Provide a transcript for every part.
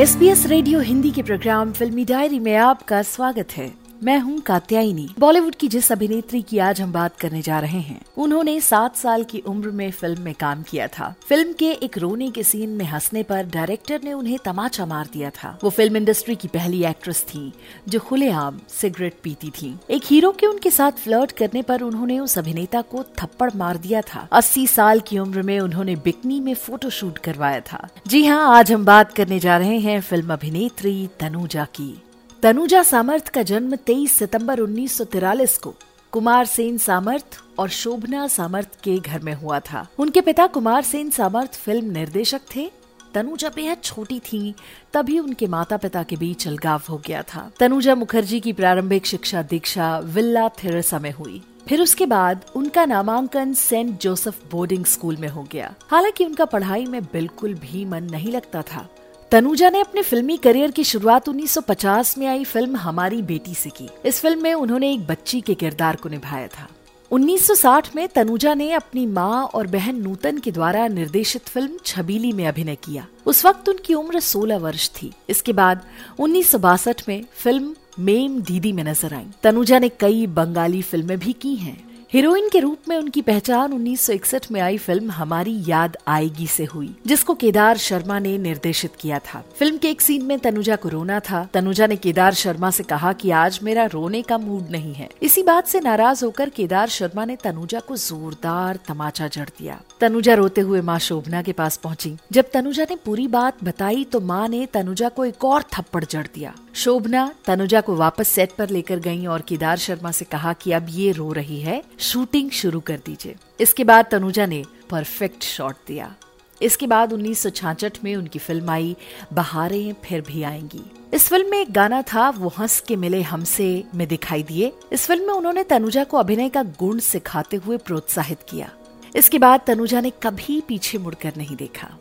S P S radio Hindi के programme फिल्मी diary में आपका स्वागत है। मैं हूँ कात्यायनी। बॉलीवुड की जिस अभिनेत्री की आज हम बात करने जा रहे हैं, उन्होंने सात साल की उम्र में फ़िल्म में काम किया था। फ़िल्म के एक रोने के सीन में हंसने पर डायरेक्टर ने उन्हें तमाचा मार दिया था। वो फ़िल्म इंडस्ट्री की पहली एक्ट्रेस थी, जो खुलेआम सिगरेट पीती थी। एक हीरो के उनके साथ फ्लर्ट करने पर उन्होंने उस अभिनेता को थप्पड़ मार दिया था। अस्सी साल की उम्र में उन्होंने बिकनी में फ़ोटो शूट करवाया था। जी हाँ आज हम बात करने जा रहे हैं फ़िल्म अभिनेत्री तनुजा की। तनुजा सामर्थ का जन्म 23 सितंबर 1943 को कुमार सेन सामर्थ और शोभना सामर्थ के घर में हुआ था। उनके पिता कुमार सेन सामर्थ फ़िल्म निर्देशक थे। तनुजा बेहद छोटी थी, तभी उनके माता पिता के बीच अलगाव हो गया था। तनुजा मुखर्जी की प्रारंभिक शिक्षा दीक्षा विल्ला थेरेसा में हुई। फिर उसके बाद उनका नामांकन सेंट जोसेफ बोर्डिंग स्कूल में हो गया। हालाँकि उनका पढ़ाई में बिल्कुल भी मन नहीं लगता था। तनुजा ने अपने फिल्मी करियर की शुरुआत 1950 में आई फ़िल्म हमारी बेटी से की। इस फ़िल्म में उन्होंने एक बच्ची के किरदार को निभाया था। 1960 में तनुजा ने अपनी माँ और बहन नूतन के द्वारा निर्देशित फ़िल्म छबीली में अभिनय किया। उस वक्त उनकी उम्र 16 वर्ष थी। इसके बाद उन्नीस सौ बासठ में फ़िल्म मेम दीदी में नज़र आई। तनुजा ने कई बंगाली फ़िल्में भी की हैं। हीरोइन के रूप में उनकी पहचान 1961 में आई फ़िल्म हमारी याद आएगी से हुई, जिसको केदार शर्मा ने निर्देशित किया था। फ़िल्म के एक सीन में तनुजा को रोना था। तनुजा ने केदार शर्मा से कहा कि आज मेरा रोने का मूड नहीं है। इसी बात से नाराज़ होकर केदार शर्मा ने तनुजा को जोरदार तमाचा जड़ दिया। तनुजा रोते हुए माँ शोभना के पास पहुँची। जब तनुजा ने पूरी बात बताई तो माँ ने तनुजा को एक और थप्पड़ जड़ दिया। शोभना तनुजा को वापस सेट पर लेकर गई और केदार शर्मा से कहा कि अब ये रो रही है शूटिंग शुरू कर दीजिए। इसके बाद तनुजा ने परफेक्ट शॉट दिया। इसके बाद उन्नीस में उनकी फ़िल्म आई, बहारें फिर भी आएँगी। इस फ़िल्म में एक गाना था, वो हंस के मिले हमसे, में दिखाई दिए। इस फ़िल्म में उन्होंने तनुजा को अभिनय का गुण सिखाते हुए प्रोत्साहित किया। इसके बाद तनुजा ने कभी पीछे मुड़कर नहीं देखा।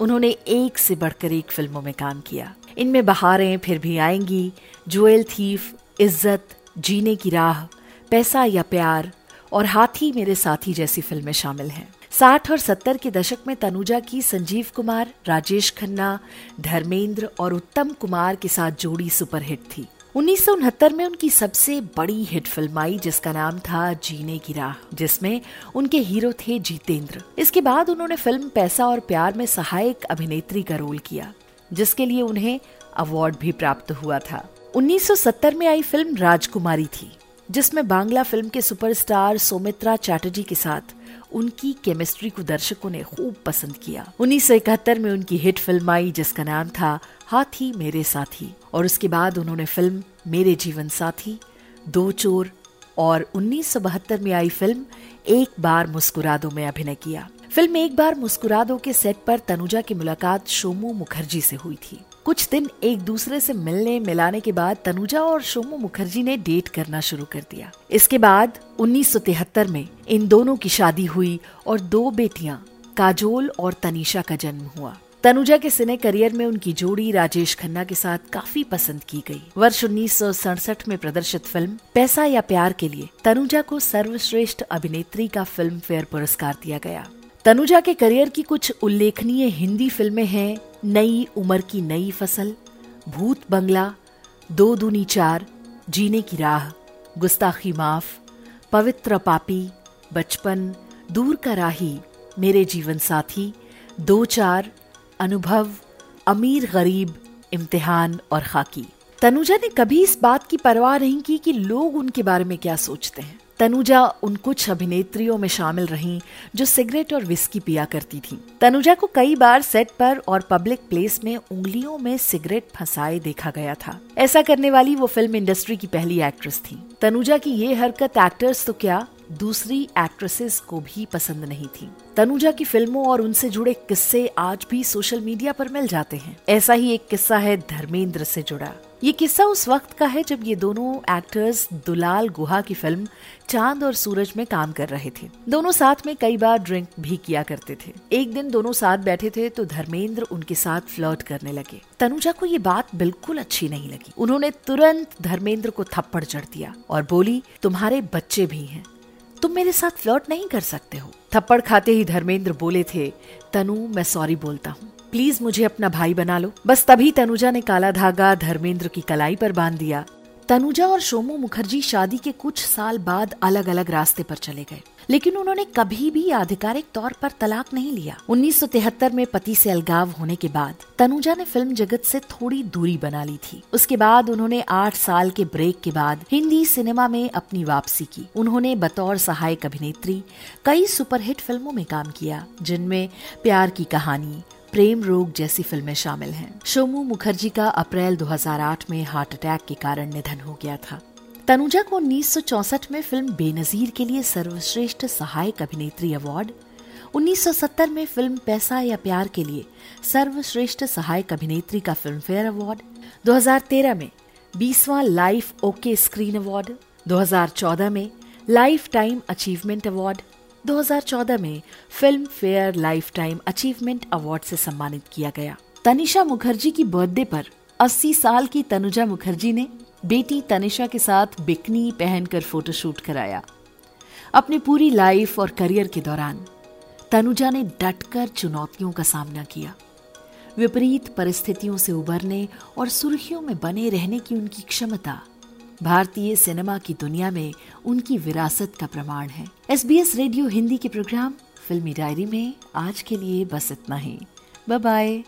उन्होंने एक से बढ़कर एक फ़िल्मों में काम किया। इनमें बहारें फिर भी आएँगी। जुएल थीफ, इज़्ज़त, जीने की राह, पैसा या प्यार और हाथी मेरे साथी जैसी फ़िल्में शामिल हैं। साठ और सत्तर के दशक में तनुजा की संजीव कुमार, राजेश खन्ना, धर्मेंद्र और उत्तम कुमार के साथ जोड़ी सुपरहिट थी। उन्नीस सौ उनहत्तर में उनकी सबसे बड़ी हिट फ़िल्म आई जिसका नाम था जीने की राह, जिसमें उनके हीरो थे जीतेंद्र। इसके बाद उन्होंने फ़िल्म पैसा और प्यार में सहायक अभिनेत्री का रोल किया, जिसके लिए उन्हें अवार्ड भी प्राप्त हुआ था। 1970 में आई फ़िल्म राजकुमारी थी, जिसमें बांग्ला फ़िल्म के सुपरस्टार सोमित्रा चैटर्जी के साथ उनकी केमिस्ट्री को दर्शकों ने खूब पसंद किया। उन्नीस सौ इकहत्तर में उनकी हिट फ़िल्म आई, जिसका नाम था हाथी मेरे साथी। और उसके बाद उन्होंने फ़िल्म मेरे जीवन साथी, दो चोर और उन्नीस सौ बहत्तर में आई फ़िल्म एक बार मुस्कुरादो में अभिनय किया। फ़िल्म एक बार मुस्कुरा दो के सेट पर तनुजा की मुलाकात शोमू मुखर्जी से हुई थी। कुछ दिन एक दूसरे से मिलने, मिलाने के बाद तनुजा और शोमू मुखर्जी ने डेट करना शुरू कर दिया। इसके बाद 1973 में इन दोनों की शादी हुई और दो बेटियाँ, काजोल और तनीषा का जन्म हुआ। तनुजा के सिने करियर में उनकी जोड़ी राजेश खन्ना के साथ काफ़ी पसंद की गई। वर्ष उन्नीस सौ सड़सठ में प्रदर्शित फ़िल्म पैसा या प्यार के लिए तनुजा को सर्वश्रेष्ठ अभिनेत्री का फ़िल्म फेयर पुरस्कार दिया गया। तनुजा के करियर की कुछ उल्लेखनीय हिंदी फ़िल्में हैं नई उम्र की नई फ़सल, भूत बंगला, दो दूनी चार, जीने की राह, गुस्ताखी माफ़, पवित्र पापी, बचपन, दूर का राही, मेरे जीवन साथी, दो चार, अनुभव, अमीर गरीब, इम्तिहान और खाकी। तनुजा ने कभी इस बात की परवाह नहीं की कि लोग उनके बारे में क्या सोचते हैं। तनुजा उन कुछ अभिनेत्रियों में शामिल रही, जो सिगरेट और विस्की पिया करती थीं। तनुजा को कई बार सेट पर और पब्लिक प्लेस में उंगलियों में सिगरेट फंसाए देखा गया था ऐसा करने वाली वो फ़िल्म इंडस्ट्री की पहली एक्ट्रेस थी तनुजा की ये हरकत एक्टर्स तो क्या दूसरी एक्ट्रेसेस को भी पसंद नहीं थी। तनुजा की फ़िल्मों और उनसे जुड़े किस्से आज भी सोशल मीडिया पर मिल जाते हैं। ऐसा ही एक किस्सा है धर्मेंद्र से जुड़ा। ये किस्सा उस वक्त का है जब ये दोनों एक्टर्स दुलाल गुहा की फ़िल्म चाँद और सूरज में काम कर रहे थे। दोनों साथ में कई बार ड्रिंक भी किया करते थे। एक दिन दोनों साथ बैठे थे तो धर्मेंद्र उनके साथ फ्लर्ट करने लगे। तनुजा को ये बात बिल्कुल अच्छी नहीं लगी। उन्होंने तुरंत धर्मेंद्र को थप्पड़ चढ़ दिया और बोली, तुम्हारे बच्चे भी हैं। तुम मेरे साथ फ्लर्ट नहीं कर सकते हो। थप्पड़ खाते ही धर्मेंद्र बोले थे, तनु, मैं सॉरी बोलता हूँ। प्लीज़ मुझे अपना भाई बना लो। बस तभी तनुजा ने काला धागा धर्मेंद्र की कलाई पर बाँध दिया। तनुजा और सोमू मुखर्जी शादी के कुछ साल बाद अलग अलग रास्ते पर चले गए। लेकिन उन्होंने कभी भी आधिकारिक तौर पर तलाक नहीं लिया। 1973 में पति से अलगाव होने के बाद तनुजा ने फ़िल्म जगत से थोड़ी दूरी बना ली थी। उसके बाद उन्होंने आठ साल के ब्रेक के बाद हिंदी सिनेमा में अपनी वापसी की। उन्होंने बतौर सहायक अभिनेत्री, कई सुपरहिट फ़िल्मों में काम किया, जिनमें प्यार की कहानी प्रेम रोग जैसी फ़िल्में शामिल हैं। शोमू मुखर्जी का अप्रैल 2008 में हार्ट अटैक के कारण निधन हो गया था तनुजा को उन्नीस में फ़िल्म बेनजीर के लिए सर्वश्रेष्ठ सहायक अभिनेत्री अवार्ड 1970 में फ़िल्म पैसा या प्यार के लिए सर्वश्रेष्ठ सहायक अभिनेत्री का फ़िल्म फेयर अवार्ड 2013 में बीसवा लाइफ ओके स्क्रीन अवार्ड 2014 में लाइफ टाइम अचीवमेंट अवार्ड 2014 में Filmfare life time achievement award से सम्मानित किया गया। तनिषा मुखर्जी की बर्थडे पर 80 साल की तनुजा मुखर्जी ने बेटी तनिषा के साथ बिकनी पहनकर फोटोशूट कराया। अपनी पूरी लाइफ और करियर के दौरान तनुजा ने डटकर चुनौतियों का सामना किया। विपरीत परिस्थितियों से उबरने और सुर्खियों में बने रहने की उनकी क्षमता भारतीय सिनेमा की दुनिया में उनकी विरासत का प्रमाण है। S B S radio Hindi के प्रोग्राम फिल्मी डायरी में आज के लिए बस इतना ही। बाय